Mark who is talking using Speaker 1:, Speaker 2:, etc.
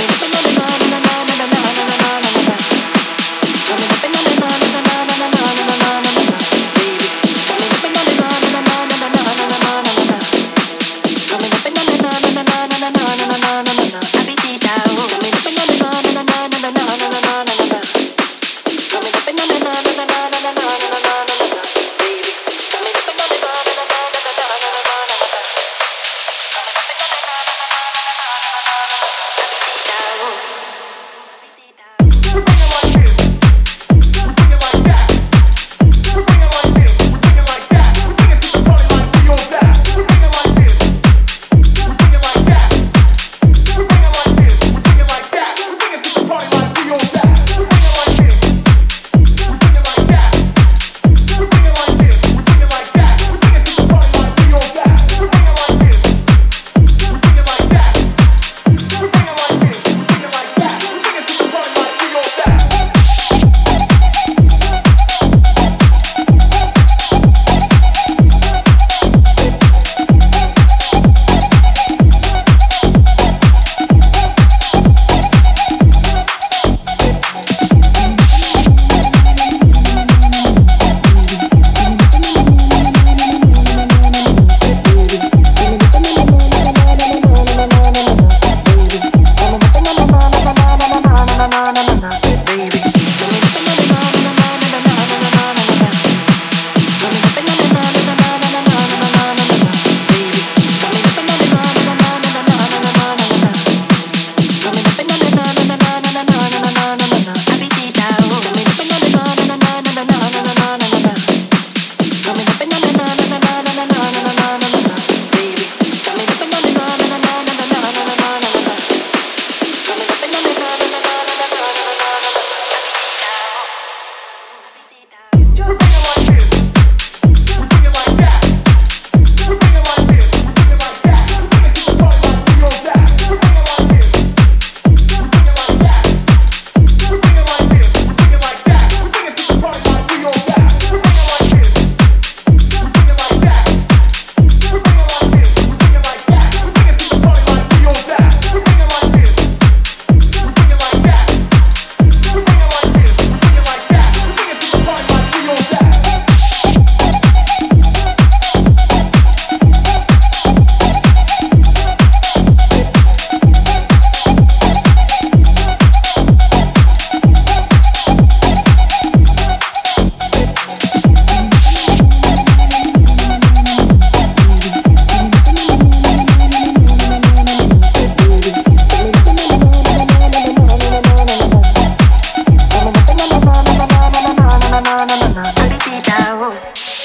Speaker 1: Thank you. down.